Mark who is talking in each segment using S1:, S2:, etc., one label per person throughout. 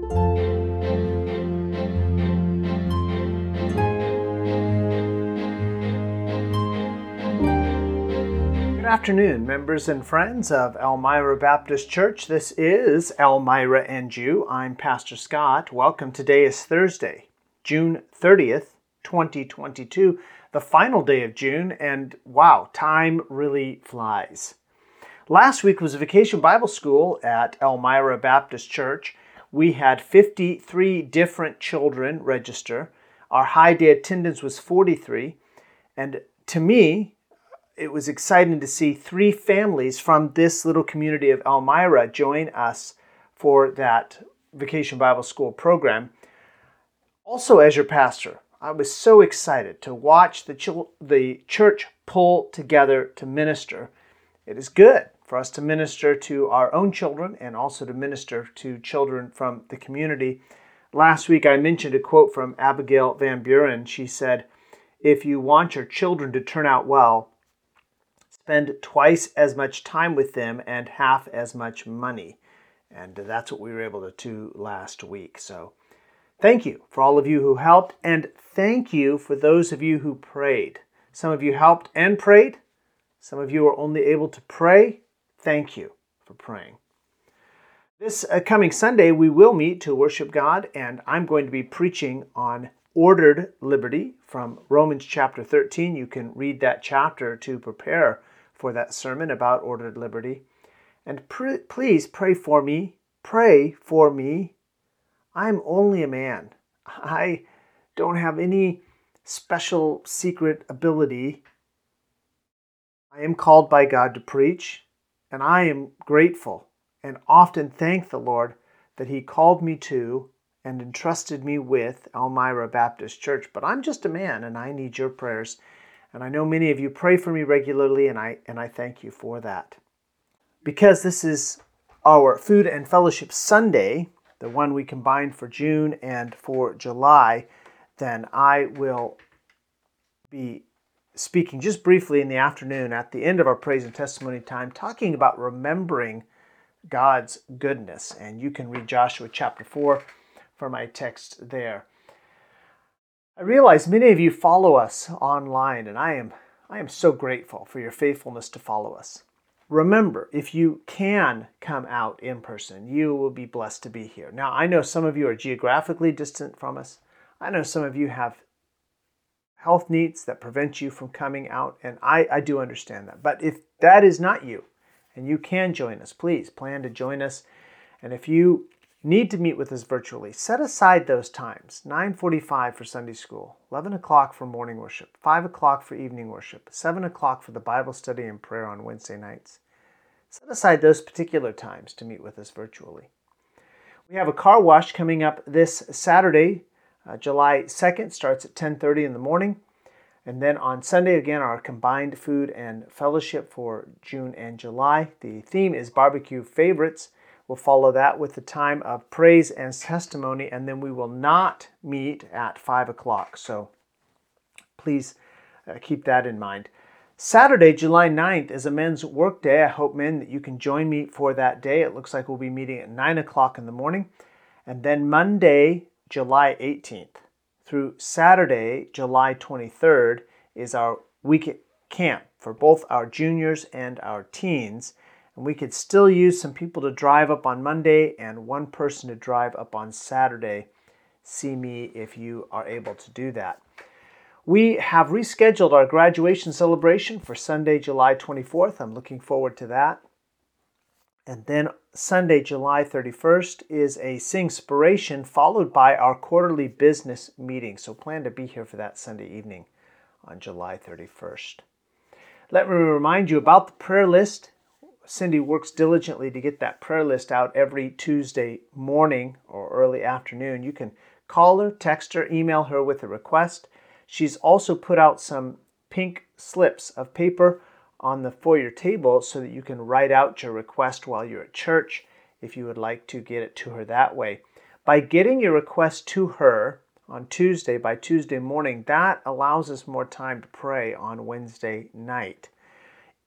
S1: Good afternoon, members and friends of Elmira Baptist Church. This is Elmira and You. I'm Pastor Scott. Welcome. Today is Thursday, June 30th, 2022, the final day of June, and wow, time really flies. Last week was a Vacation Bible School at Elmira Baptist Church. We had 53 different children register. Our high day attendance was 43. And to me, it was exciting to see three families from this little community of Elmira join us for that Vacation Bible School program. Also, as your pastor, I was so excited to watch the, the church pull together to minister. It is good for us to minister to our own children and also to minister to children from the community. Last week I mentioned a quote from Abigail Van Buren. She said, If you want your children to turn out well, spend twice as much time with them and half as much money. And that's what we were able to do last week. So thank you for all of you who helped, and thank you for those of you who prayed. Some of you helped and prayed. Some of you were only able to pray Thank you for praying. This uh, coming Sunday, we will meet to worship God, and I'm going to be preaching on ordered liberty from Romans chapter 13. You can read that chapter to prepare for that sermon about ordered liberty. And pr- please pray for me. Pray for me. I'm only a man. I don't have any special secret ability. I am called by God to preach. And I am grateful and often thank the Lord that He called me to and entrusted me with Elmira Baptist Church. But I'm just a man and I need your prayers. And I know many of you pray for me regularly, and I, and I thank you for that. Because this is our Food and Fellowship Sunday, the one we combined for June and for July, then I will be speaking just briefly in the afternoon at the end of our praise and testimony time, talking about remembering God's goodness. And you can read Joshua chapter 4 for my text there. I realize many of you follow us online, and I am, I am so grateful for your faithfulness to follow us. Remember, if you can come out in person, you will be blessed to be here. Now, I know some of you are geographically distant from us. I know some of you have health needs that prevent you from coming out, and I, I do understand that. But if that is not you, and you can join us, please plan to join us. And if you need to meet with us virtually, set aside those times 9.45 for Sunday school, 11 o'clock for morning worship, 5 o'clock for evening worship, 7 o'clock for the Bible study and prayer on Wednesday nights. Set aside those particular times to meet with us virtually. We have a car wash coming up this Saturday, uh, July 2nd starts at 10:30 in the morning. And then on Sunday again our combined food and fellowship for June and July. The theme is barbecue favorites. We'll follow that with the time of praise and testimony, and then we will not meet at 5 o'clock. So please uh, keep that in mind. Saturday, July 9th, is a men's work day. I hope, men, that you can join me for that day. It looks like we'll be meeting at 9 o'clock in the morning. And then Monday, July 18th through Saturday, July 23rd, is our week at camp for both our juniors and our teens. And we could still use some people to drive up on Monday and one person to drive up on Saturday. See me if you are able to do that. We have rescheduled our graduation celebration for Sunday, July 24th. I'm looking forward to that. And then Sunday, July 31st, is a Singspiration followed by our quarterly business meeting. So plan to be here for that Sunday evening on July 31st. Let me remind you about the prayer list. Cindy works diligently to get that prayer list out every Tuesday morning or early afternoon. You can call her, text her, email her with a request. She's also put out some pink slips of paper on the foyer table so that you can write out your request while you're at church if you would like to get it to her that way. By getting your request to her on Tuesday by Tuesday morning, that allows us more time to pray on Wednesday night.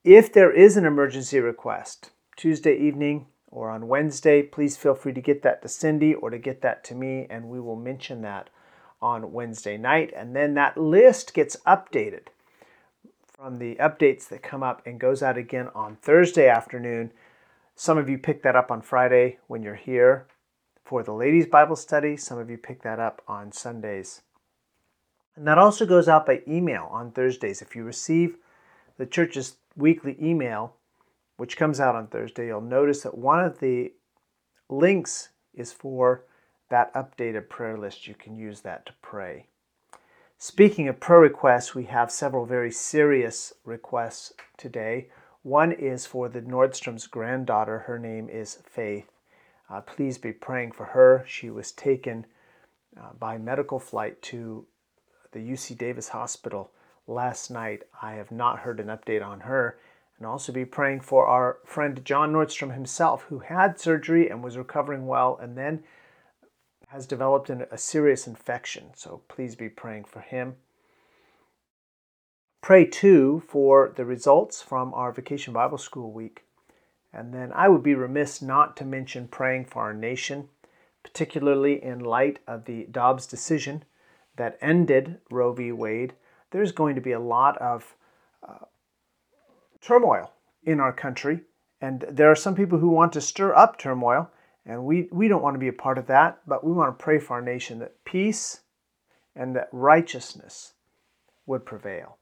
S1: If there is an emergency request, Tuesday evening or on Wednesday, please feel free to get that to Cindy or to get that to me, and we will mention that on Wednesday night. And then that list gets updated from the updates that come up and goes out again on Thursday afternoon. Some of you pick that up on Friday when you're here for the ladies' Bible study. Some of you pick that up on Sundays. And that also goes out by email on Thursdays. If you receive the church's weekly email, which comes out on Thursday, you'll notice that one of the links is for that updated prayer list. You can use that to pray. Speaking of prayer requests, we have several very serious requests today. One is for the Nordstrom's granddaughter. Her name is Faith. Uh, please be praying for her. She was taken uh, by medical flight to the UC Davis Hospital last night. I have not heard an update on her. And also be praying for our friend John Nordstrom himself, who had surgery and was recovering well and then has developed a serious infection. So please be praying for him. Pray too for the results from our Vacation Bible School week. And then I would be remiss not to mention praying for our nation, particularly in light of the Dobbs decision that ended Roe v. Wade. There's going to be a lot of uh, turmoil in our country, and there are some people who want to stir up turmoil, and we, we don't want to be a part of that, but we want to pray for our nation that peace and that righteousness would prevail.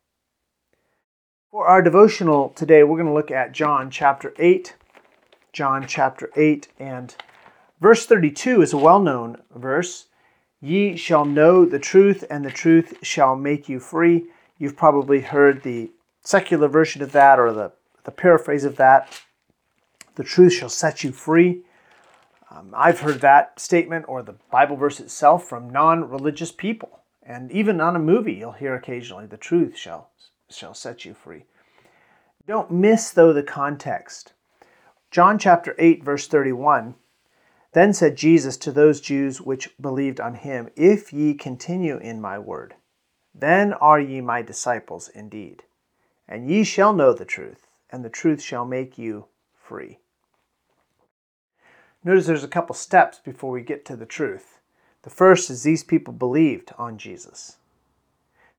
S1: For our devotional today, we're going to look at John chapter 8. John chapter 8 and verse 32 is a well known verse. Ye shall know the truth, and the truth shall make you free. You've probably heard the secular version of that or the, the paraphrase of that. The truth shall set you free. Um, I've heard that statement or the Bible verse itself from non religious people. And even on a movie, you'll hear occasionally, the truth shall, shall set you free. Don't miss, though, the context. John chapter 8, verse 31 then said Jesus to those Jews which believed on him, If ye continue in my word, then are ye my disciples indeed. And ye shall know the truth, and the truth shall make you free. Notice there's a couple steps before we get to the truth. The first is these people believed on Jesus.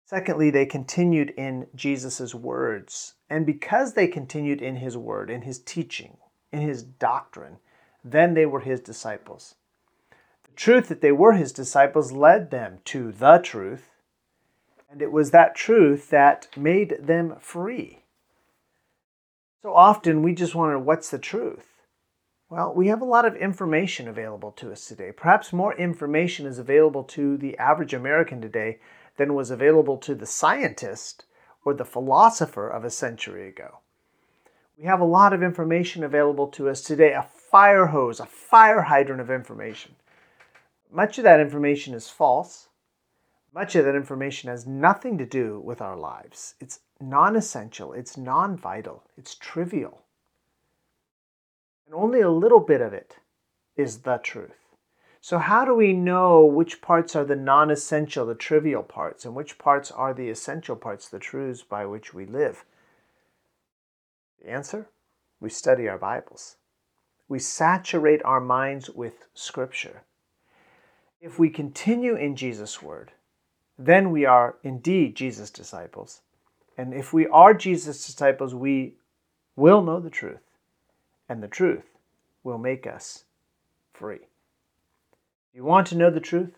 S1: Secondly, they continued in Jesus' words. And because they continued in his word, in his teaching, in his doctrine, then they were his disciples. The truth that they were his disciples led them to the truth, and it was that truth that made them free. So often we just wonder what's the truth? Well, we have a lot of information available to us today. Perhaps more information is available to the average American today than was available to the scientist or the philosopher of a century ago. We have a lot of information available to us today, a fire hose, a fire hydrant of information. Much of that information is false. Much of that information has nothing to do with our lives. It's non essential, it's non vital, it's trivial. And only a little bit of it is the truth. So, how do we know which parts are the non essential, the trivial parts, and which parts are the essential parts, the truths by which we live? The answer? We study our Bibles we saturate our minds with Scripture. If we continue in Jesus' Word, then we are indeed Jesus' disciples. And if we are Jesus' disciples, we will know the truth, and the truth will make us free. You want to know the truth?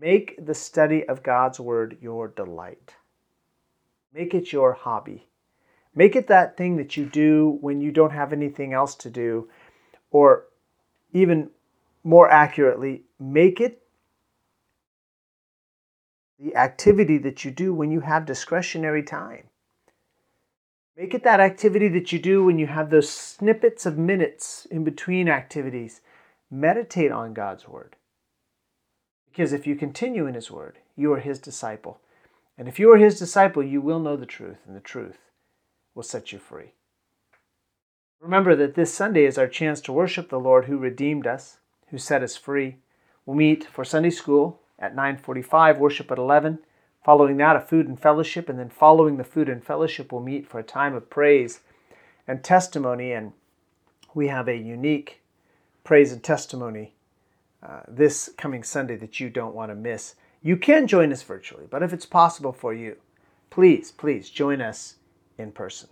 S1: Make the study of God's Word your delight. Make it your hobby. Make it that thing that you do when you don't have anything else to do or even more accurately, make it the activity that you do when you have discretionary time. Make it that activity that you do when you have those snippets of minutes in between activities. Meditate on God's Word. Because if you continue in His Word, you are His disciple. And if you are His disciple, you will know the truth, and the truth will set you free. Remember that this Sunday is our chance to worship the Lord who redeemed us, who set us free. We'll meet for Sunday school at 9:45, worship at 11. Following that, a food and fellowship, and then following the food and fellowship, we'll meet for a time of praise and testimony and we have a unique praise and testimony uh, this coming Sunday that you don't want to miss. You can join us virtually, but if it's possible for you, please, please join us in person.